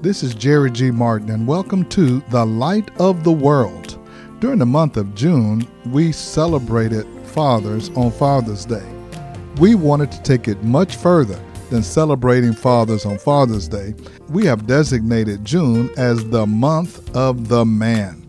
This is Jerry G. Martin, and welcome to The Light of the World. During the month of June, we celebrated fathers on Father's Day. We wanted to take it much further than celebrating fathers on Father's Day. We have designated June as the month of the man.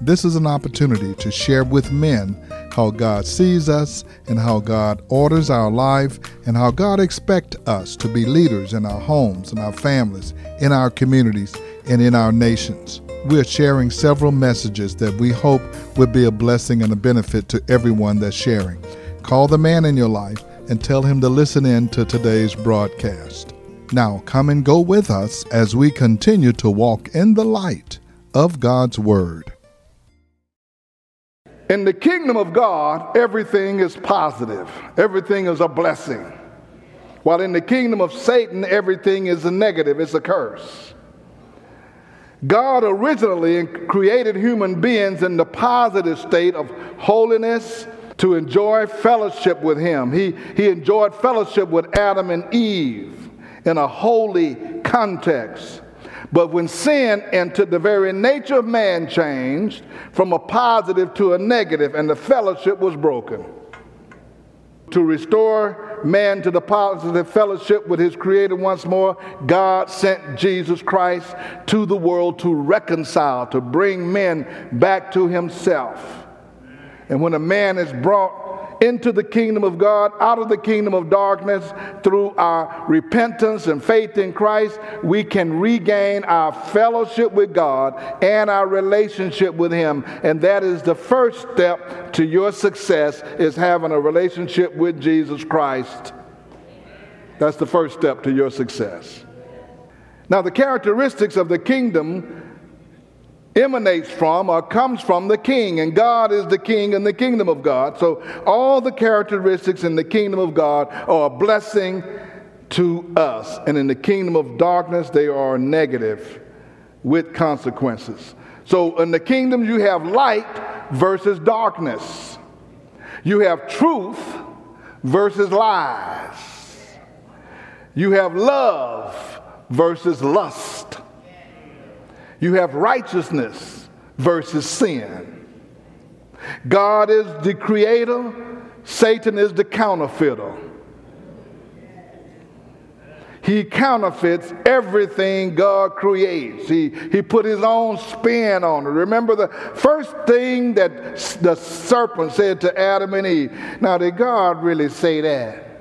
This is an opportunity to share with men how God sees us and how God orders our life and how God expects us to be leaders in our homes and our families, in our communities, and in our nations. We're sharing several messages that we hope will be a blessing and a benefit to everyone that's sharing. Call the man in your life and tell him to listen in to today's broadcast. Now, come and go with us as we continue to walk in the light of God's Word. In the kingdom of God, everything is positive, everything is a blessing. While in the kingdom of Satan, everything is a negative, it's a curse. God originally created human beings in the positive state of holiness to enjoy fellowship with Him. He, he enjoyed fellowship with Adam and Eve in a holy context. But when sin entered, the very nature of man changed from a positive to a negative, and the fellowship was broken. To restore man to the positive fellowship with his Creator once more, God sent Jesus Christ to the world to reconcile, to bring men back to Himself. And when a man is brought into the kingdom of God, out of the kingdom of darkness, through our repentance and faith in Christ, we can regain our fellowship with God and our relationship with Him. And that is the first step to your success is having a relationship with Jesus Christ. That's the first step to your success. Now, the characteristics of the kingdom emanates from or comes from the king, and God is the king in the kingdom of God. So, all the characteristics in the kingdom of God are a blessing to us, and in the kingdom of darkness, they are negative with consequences. So, in the kingdom, you have light versus darkness, you have truth versus lies, you have love versus lust. You have righteousness versus sin. God is the creator, Satan is the counterfeiter. He counterfeits everything God creates. He, he put his own spin on it. Remember the first thing that the serpent said to Adam and Eve. Now, did God really say that?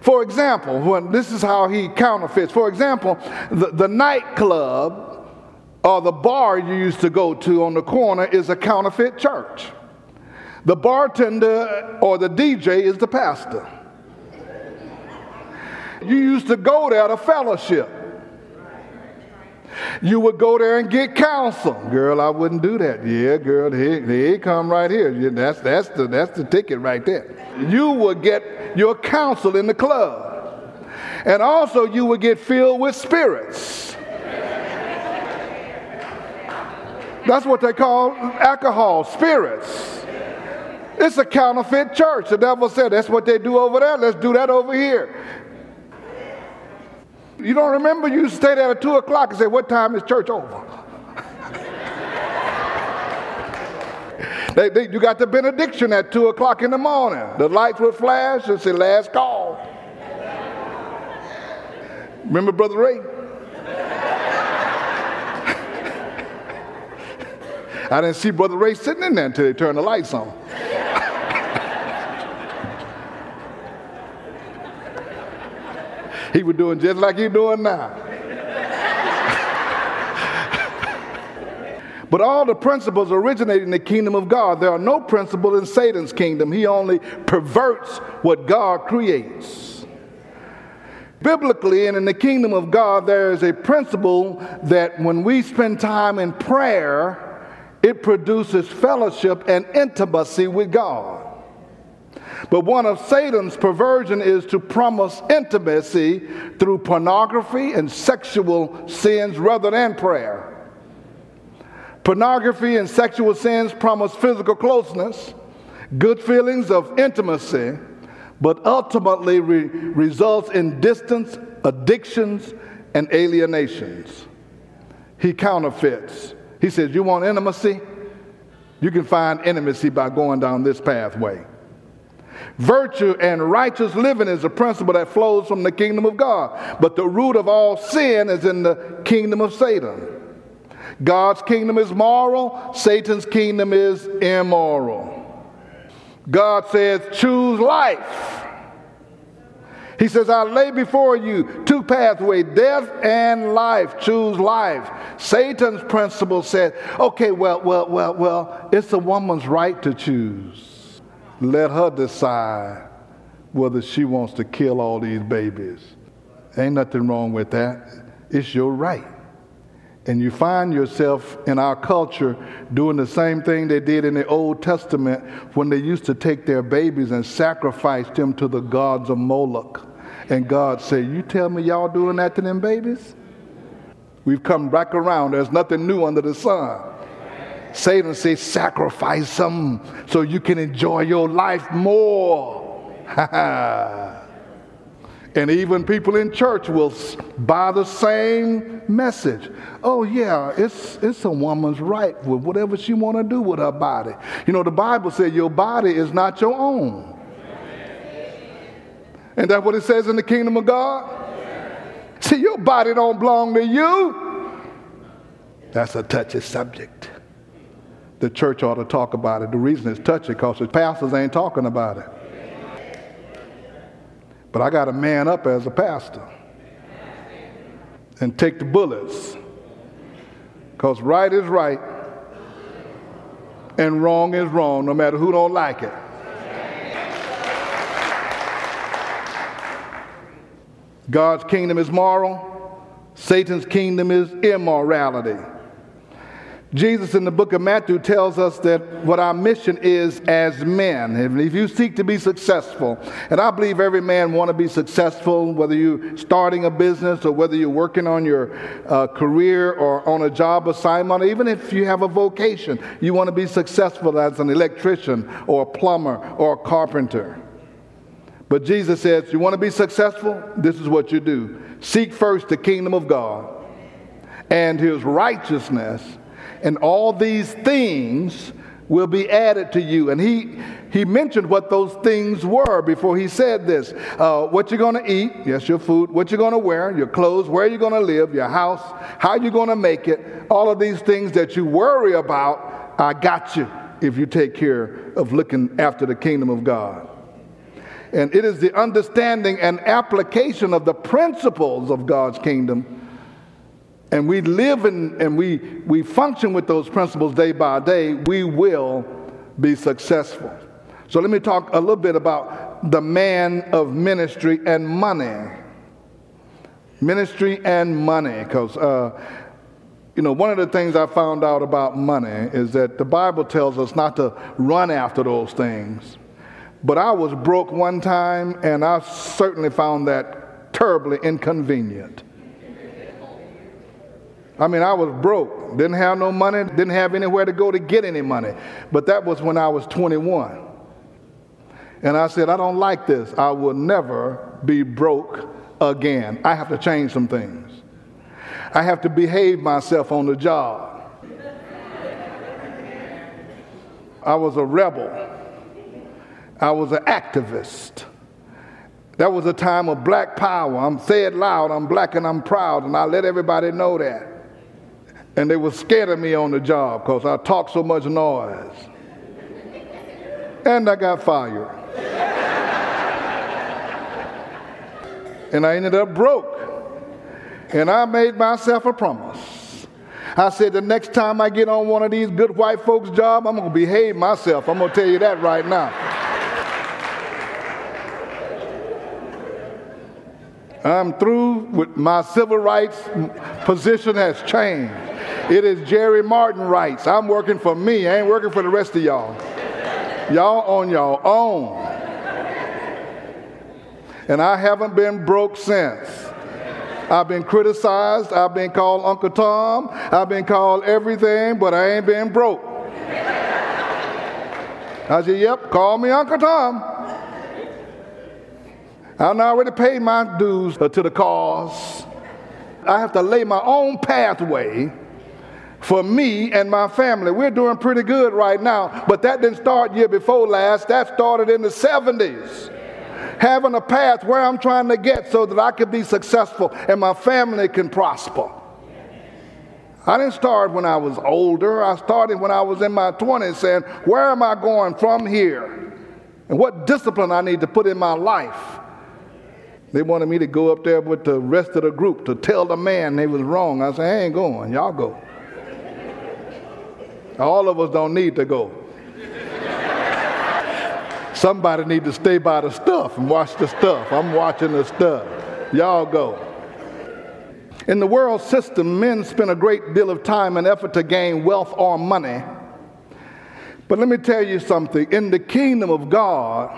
For example, when this is how he counterfeits. For example, the, the nightclub or the bar you used to go to on the corner is a counterfeit church. The bartender or the DJ is the pastor. You used to go there to fellowship. You would go there and get counsel. Girl, I wouldn't do that. Yeah, girl, here come right here. That's, that's, the, that's the ticket right there. You would get your counsel in the club. And also, you would get filled with spirits. That's what they call alcohol, spirits. It's a counterfeit church. The devil said, That's what they do over there. Let's do that over here. You don't remember you stayed there at 2 o'clock and said, What time is church over? they, they, you got the benediction at 2 o'clock in the morning. The lights would flash and say, Last call. Remember Brother Ray? I didn't see Brother Ray sitting in there until they turned the lights on. He was doing just like he's doing now. but all the principles originate in the kingdom of God. There are no principles in Satan's kingdom. He only perverts what God creates. Biblically and in the kingdom of God, there is a principle that when we spend time in prayer, it produces fellowship and intimacy with God. But one of Satan's perversion is to promise intimacy through pornography and sexual sins rather than prayer. Pornography and sexual sins promise physical closeness, good feelings of intimacy, but ultimately re- results in distance, addictions, and alienations. He counterfeits. He says, You want intimacy? You can find intimacy by going down this pathway. Virtue and righteous living is a principle that flows from the kingdom of God, but the root of all sin is in the kingdom of Satan. God's kingdom is moral, Satan's kingdom is immoral. God says, choose life. He says, I lay before you two pathways, death and life. Choose life. Satan's principle said, okay, well, well, well, well, it's a woman's right to choose. Let her decide whether she wants to kill all these babies. Ain't nothing wrong with that. It's your right. And you find yourself in our culture doing the same thing they did in the Old Testament when they used to take their babies and sacrifice them to the gods of Moloch. And God said, You tell me y'all doing that to them babies? We've come back around. There's nothing new under the sun. Satan says, Sacrifice them so you can enjoy your life more. and even people in church will buy the same message. Oh yeah, it's it's a woman's right with whatever she want to do with her body. You know, the Bible says your body is not your own. And that's what it says in the kingdom of God? See, your body don't belong to you. That's a touchy subject. The church ought to talk about it. The reason it's touchy because the pastors ain't talking about it. But I got to man up as a pastor and take the bullets. Because right is right and wrong is wrong, no matter who don't like it. God's kingdom is moral, Satan's kingdom is immorality. Jesus in the book of Matthew tells us that what our mission is as men. If you seek to be successful, and I believe every man want to be successful, whether you're starting a business or whether you're working on your uh, career or on a job assignment, even if you have a vocation, you want to be successful as an electrician or a plumber or a carpenter. But Jesus says, You want to be successful? This is what you do seek first the kingdom of God and his righteousness, and all these things will be added to you. And he, he mentioned what those things were before he said this. Uh, what you're going to eat, yes, your food, what you're going to wear, your clothes, where you're going to live, your house, how you're going to make it, all of these things that you worry about, I got you if you take care of looking after the kingdom of God. And it is the understanding and application of the principles of God's kingdom. And we live in, and we, we function with those principles day by day, we will be successful. So let me talk a little bit about the man of ministry and money. Ministry and money, because uh, you know, one of the things I found out about money is that the Bible tells us not to run after those things. But I was broke one time, and I certainly found that terribly inconvenient. I mean, I was broke, didn't have no money, didn't have anywhere to go to get any money. But that was when I was 21. And I said, I don't like this. I will never be broke again. I have to change some things. I have to behave myself on the job. I was a rebel. I was an activist. That was a time of black power. I'm saying loud, I'm black and I'm proud, and I let everybody know that. And they were scared of me on the job because I talked so much noise. And I got fired. and I ended up broke. And I made myself a promise. I said, the next time I get on one of these good white folks' jobs, I'm going to behave myself. I'm going to tell you that right now. I'm through with my civil rights position has changed. It is Jerry Martin rights. I'm working for me. I ain't working for the rest of y'all. Y'all on y'all own. And I haven't been broke since. I've been criticized. I've been called Uncle Tom. I've been called everything, but I ain't been broke. I said, Yep, call me Uncle Tom. I already paid my dues to the cause. I have to lay my own pathway for me and my family. We're doing pretty good right now, but that didn't start year before last. That started in the 70s. Having a path where I'm trying to get so that I can be successful and my family can prosper. I didn't start when I was older. I started when I was in my 20s saying, Where am I going from here? And what discipline I need to put in my life. They wanted me to go up there with the rest of the group to tell the man they was wrong. I said, I ain't going. Y'all go. All of us don't need to go. Somebody need to stay by the stuff and watch the stuff. I'm watching the stuff. Y'all go. In the world system, men spend a great deal of time and effort to gain wealth or money. But let me tell you something in the kingdom of God,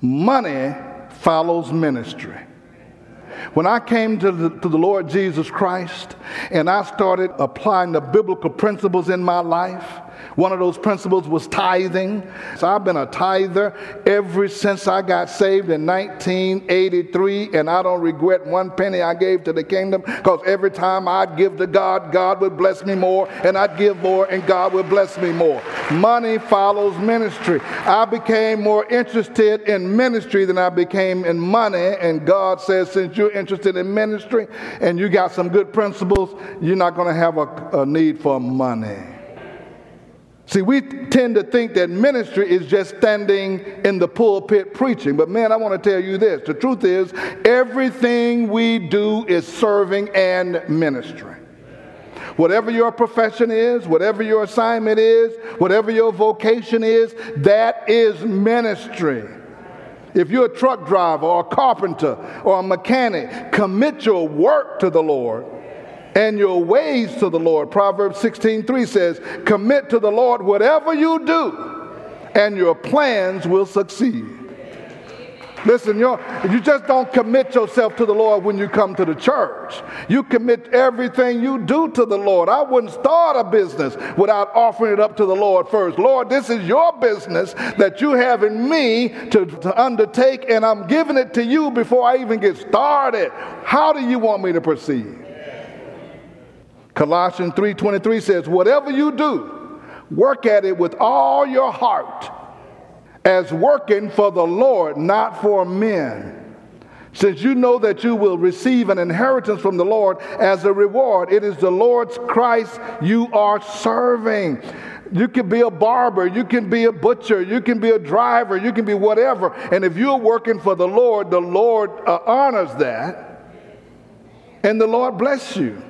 money follows ministry. When I came to the, to the Lord Jesus Christ and I started applying the biblical principles in my life, one of those principles was tithing. So I've been a tither ever since I got saved in 1983, and I don't regret one penny I gave to the kingdom because every time I'd give to God, God would bless me more, and I'd give more, and God would bless me more. Money follows ministry. I became more interested in ministry than I became in money, and God says, since you're interested in ministry and you got some good principles, you're not going to have a, a need for money. See, we tend to think that ministry is just standing in the pulpit preaching. But man, I want to tell you this. The truth is, everything we do is serving and ministry. Whatever your profession is, whatever your assignment is, whatever your vocation is, that is ministry. If you're a truck driver or a carpenter or a mechanic, commit your work to the Lord and your ways to the Lord. Proverbs 16:3 says, "Commit to the Lord whatever you do, and your plans will succeed." Listen, you just don't commit yourself to the Lord when you come to the church. You commit everything you do to the Lord. I wouldn't start a business without offering it up to the Lord first. Lord, this is your business that you have in me to, to undertake, and I'm giving it to you before I even get started. How do you want me to proceed? Colossians 3:23 says, "Whatever you do, work at it with all your heart, as working for the Lord, not for men." Since you know that you will receive an inheritance from the Lord as a reward, it is the Lord's Christ you are serving. You can be a barber, you can be a butcher, you can be a driver, you can be whatever. And if you're working for the Lord, the Lord uh, honors that, and the Lord bless you.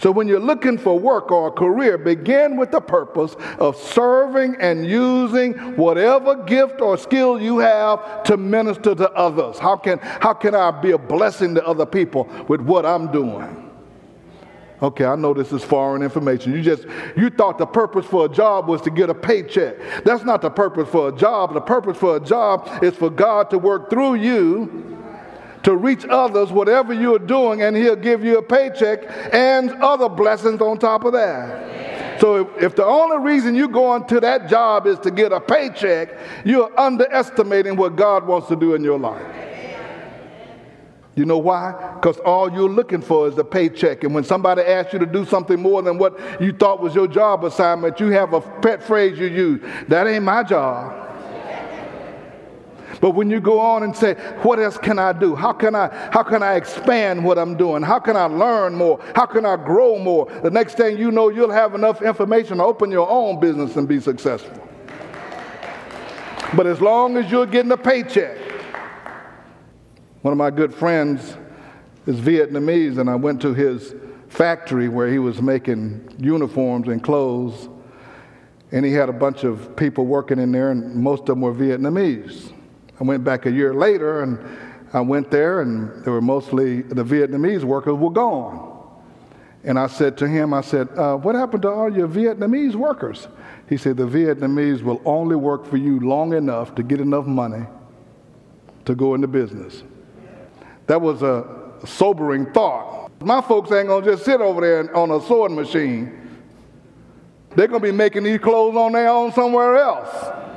So when you're looking for work or a career, begin with the purpose of serving and using whatever gift or skill you have to minister to others. How can, how can I be a blessing to other people with what I'm doing? Okay, I know this is foreign information. You just you thought the purpose for a job was to get a paycheck. That's not the purpose for a job. The purpose for a job is for God to work through you to reach others, whatever you're doing, and He'll give you a paycheck and other blessings on top of that. So if, if the only reason you're going to that job is to get a paycheck, you're underestimating what God wants to do in your life. You know why? Because all you're looking for is a paycheck. And when somebody asks you to do something more than what you thought was your job assignment, you have a pet phrase you use that ain't my job. But when you go on and say, what else can I do? How can I, how can I expand what I'm doing? How can I learn more? How can I grow more? The next thing you know, you'll have enough information to open your own business and be successful. But as long as you're getting a paycheck, one of my good friends is Vietnamese, and I went to his factory where he was making uniforms and clothes, and he had a bunch of people working in there, and most of them were Vietnamese. I went back a year later and I went there, and they were mostly the Vietnamese workers were gone. And I said to him, I said, uh, What happened to all your Vietnamese workers? He said, The Vietnamese will only work for you long enough to get enough money to go into business. That was a sobering thought. My folks ain't gonna just sit over there on a sewing machine. They're gonna be making these clothes on their own somewhere else.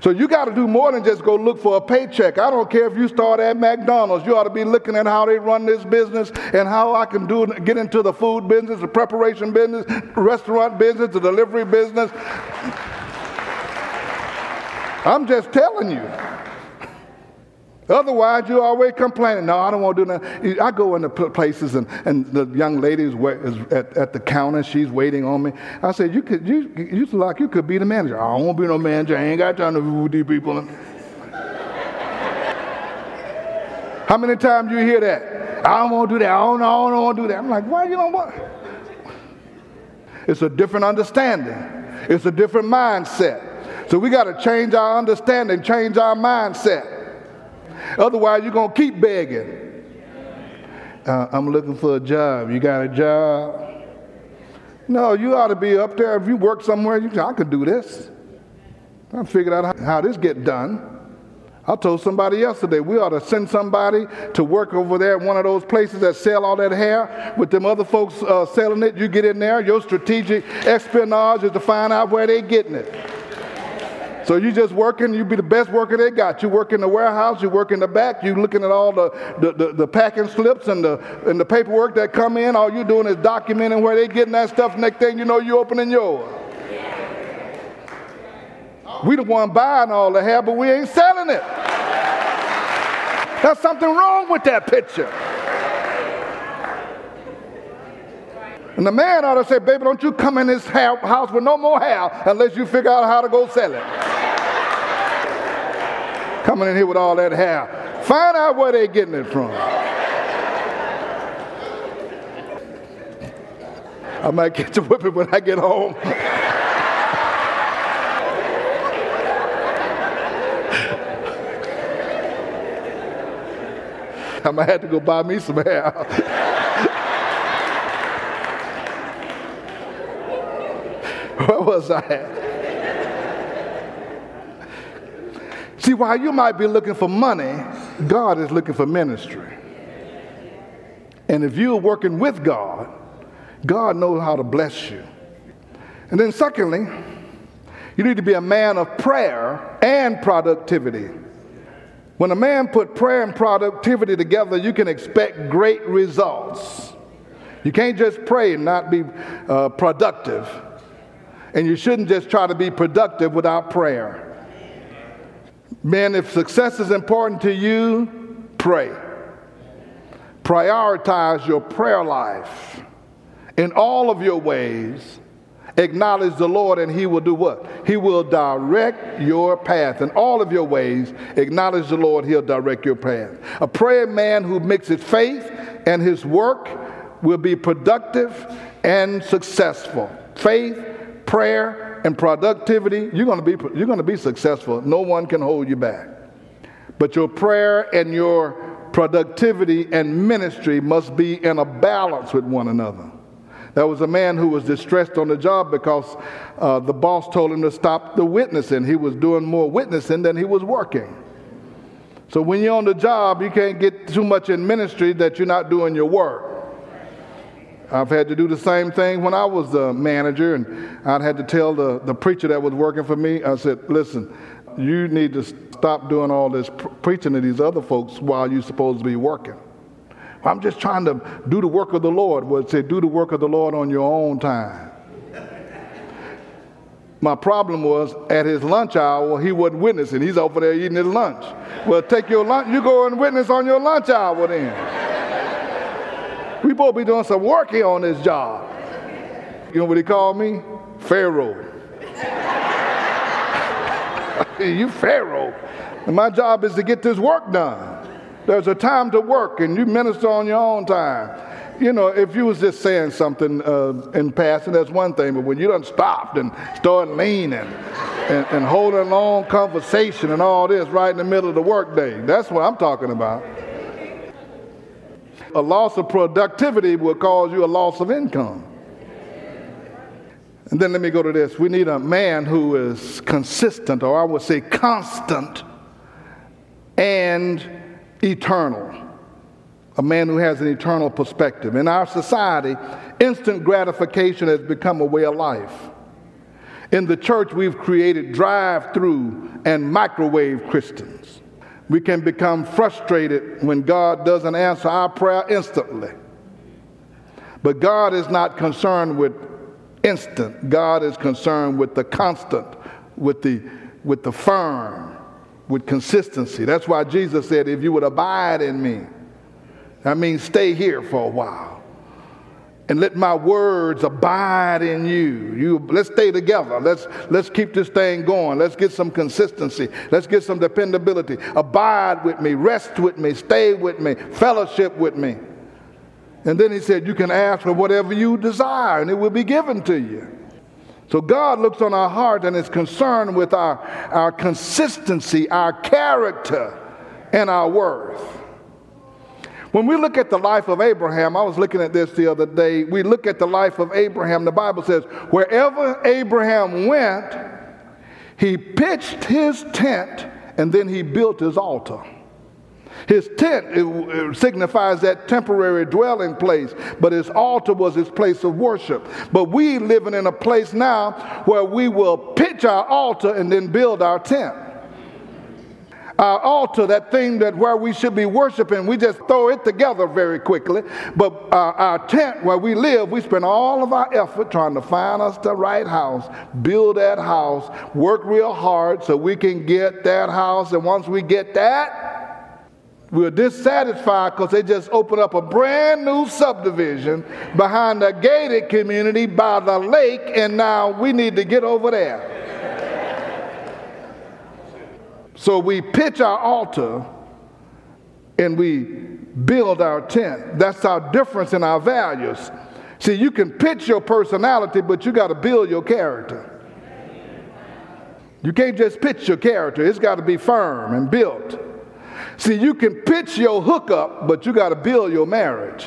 So you got to do more than just go look for a paycheck. I don't care if you start at McDonald's. You ought to be looking at how they run this business and how I can do get into the food business, the preparation business, restaurant business, the delivery business. I'm just telling you. Otherwise, you're always complaining. No, I don't want to do that. I go into places and, and the young lady is at, at the counter. She's waiting on me. I said, you could, you, you like you could be the manager. I don't want to be no manager. I ain't got time to with these people. How many times you hear that? I don't want to do that. I don't, I don't want to do that. I'm like, why you don't want? It's a different understanding. It's a different mindset. So we got to change our understanding, change our mindset. Otherwise, you're going to keep begging. Uh, I'm looking for a job. You got a job? No, you ought to be up there. If you work somewhere, you I could do this. I figured out how this get done. I told somebody yesterday we ought to send somebody to work over there at one of those places that sell all that hair with them other folks uh, selling it. You get in there. Your strategic espionage is to find out where they're getting it. So you just working, you be the best worker they got. You work in the warehouse, you work in the back, you looking at all the, the, the, the, packing slips and the, and the paperwork that come in. All you doing is documenting where they getting that stuff. Next thing you know, you opening yours. We the one buying all the hair, but we ain't selling it. There's something wrong with that picture. And the man ought to say, baby, don't you come in this house with no more hair unless you figure out how to go sell it. Coming in here with all that hair. Find out where they're getting it from. I might catch a whipping when I get home. I might have to go buy me some hair. Where was I See, while you might be looking for money, God is looking for ministry. And if you're working with God, God knows how to bless you. And then, secondly, you need to be a man of prayer and productivity. When a man put prayer and productivity together, you can expect great results. You can't just pray and not be uh, productive. And you shouldn't just try to be productive without prayer. Man, if success is important to you, pray. Prioritize your prayer life in all of your ways. Acknowledge the Lord, and He will do what? He will direct your path. In all of your ways, acknowledge the Lord, He'll direct your path. A praying man who mixes faith and his work will be productive and successful. Faith prayer and productivity, you're going to be, you're going to be successful. No one can hold you back. But your prayer and your productivity and ministry must be in a balance with one another. There was a man who was distressed on the job because uh, the boss told him to stop the witnessing. He was doing more witnessing than he was working. So when you're on the job, you can't get too much in ministry that you're not doing your work. I've had to do the same thing when I was the manager, and I'd had to tell the, the preacher that was working for me, I said, listen, you need to stop doing all this preaching to these other folks while you're supposed to be working. I'm just trying to do the work of the Lord. Well, say, do the work of the Lord on your own time. My problem was at his lunch hour, he wasn't witnessing. He's over there eating his lunch. Well, take your lunch, you go and witness on your lunch hour then. We both be doing some work here on this job. You know what he called me? Pharaoh. you Pharaoh. And my job is to get this work done. There's a time to work, and you minister on your own time. You know, if you was just saying something uh, in passing, that's one thing. But when you done stopped and started leaning and, and holding a long conversation and all this right in the middle of the workday, that's what I'm talking about. A loss of productivity will cause you a loss of income. And then let me go to this. We need a man who is consistent, or I would say constant and eternal. A man who has an eternal perspective. In our society, instant gratification has become a way of life. In the church, we've created drive through and microwave Christians. We can become frustrated when God doesn't answer our prayer instantly. But God is not concerned with instant, God is concerned with the constant, with the, with the firm, with consistency. That's why Jesus said, If you would abide in me, that means stay here for a while and let my words abide in you. You let's stay together. Let's let's keep this thing going. Let's get some consistency. Let's get some dependability. Abide with me, rest with me, stay with me, fellowship with me. And then he said, You can ask for whatever you desire, and it will be given to you. So God looks on our heart and is concerned with our, our consistency, our character, and our worth. When we look at the life of Abraham, I was looking at this the other day. We look at the life of Abraham, the Bible says, wherever Abraham went, he pitched his tent and then he built his altar. His tent it, signifies that temporary dwelling place, but his altar was his place of worship. But we living in a place now where we will pitch our altar and then build our tent our altar, that thing that where we should be worshiping, we just throw it together very quickly. But uh, our tent where we live, we spend all of our effort trying to find us the right house, build that house, work real hard so we can get that house. And once we get that, we're dissatisfied because they just opened up a brand new subdivision behind a gated community by the lake, and now we need to get over there. So we pitch our altar and we build our tent. That's our difference in our values. See, you can pitch your personality, but you got to build your character. You can't just pitch your character, it's got to be firm and built. See, you can pitch your hookup, but you got to build your marriage.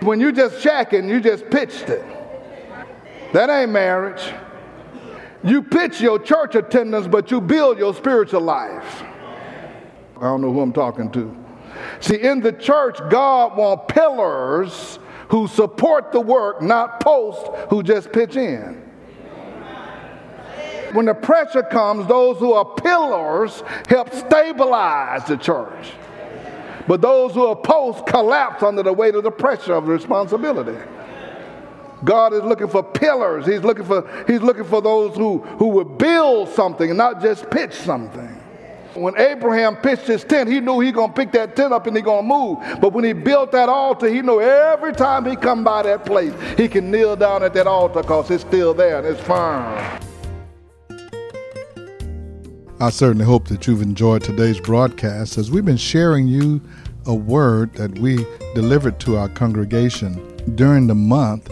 When you just shacking, you just pitched it. That ain't marriage. You pitch your church attendance, but you build your spiritual life. I don't know who I'm talking to. See, in the church, God wants pillars who support the work, not posts who just pitch in. When the pressure comes, those who are pillars help stabilize the church. But those who are posts collapse under the weight of the pressure of responsibility. God is looking for pillars. He's looking for, he's looking for those who, who would build something and not just pitch something. When Abraham pitched his tent, he knew he gonna pick that tent up and he gonna move. But when he built that altar, he knew every time he come by that place, he can kneel down at that altar because it's still there and it's firm. I certainly hope that you've enjoyed today's broadcast as we've been sharing you a word that we delivered to our congregation during the month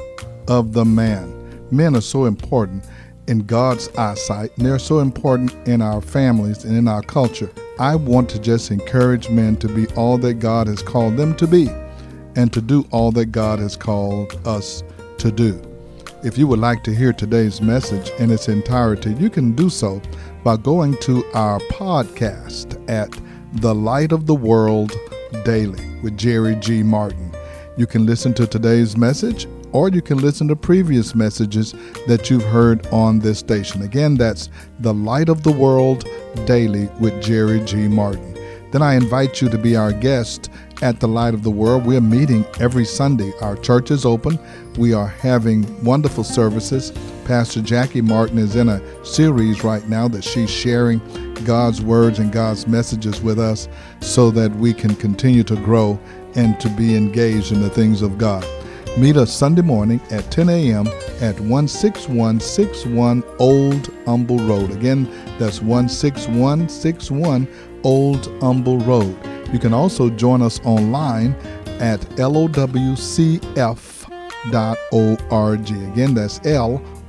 of the man. Men are so important in God's eyesight, and they're so important in our families and in our culture. I want to just encourage men to be all that God has called them to be and to do all that God has called us to do. If you would like to hear today's message in its entirety, you can do so by going to our podcast at The Light of the World Daily with Jerry G. Martin. You can listen to today's message or you can listen to previous messages that you've heard on this station. Again, that's The Light of the World Daily with Jerry G. Martin. Then I invite you to be our guest at the Light of the World. We're meeting every Sunday. Our church is open. We are having wonderful services. Pastor Jackie Martin is in a series right now that she's sharing God's words and God's messages with us so that we can continue to grow and to be engaged in the things of God. Meet us Sunday morning at 10 a.m. at 16161 Old Humble Road. Again, that's 16161 Old Humble Road. You can also join us online at lowcf.org. Again, that's lowcf.org.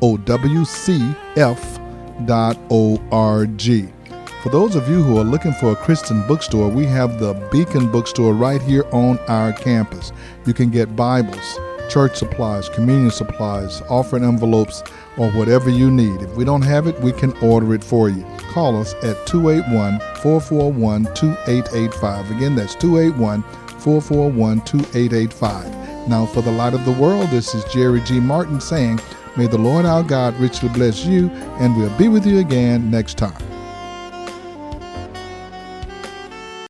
For those of you who are looking for a Christian bookstore, we have the Beacon Bookstore right here on our campus. You can get Bibles church supplies, communion supplies, offering envelopes, or whatever you need. If we don't have it, we can order it for you. Call us at 281 441 2885. Again, that's 281 441 2885. Now, for the light of the world, this is Jerry G. Martin saying, May the Lord our God richly bless you, and we'll be with you again next time.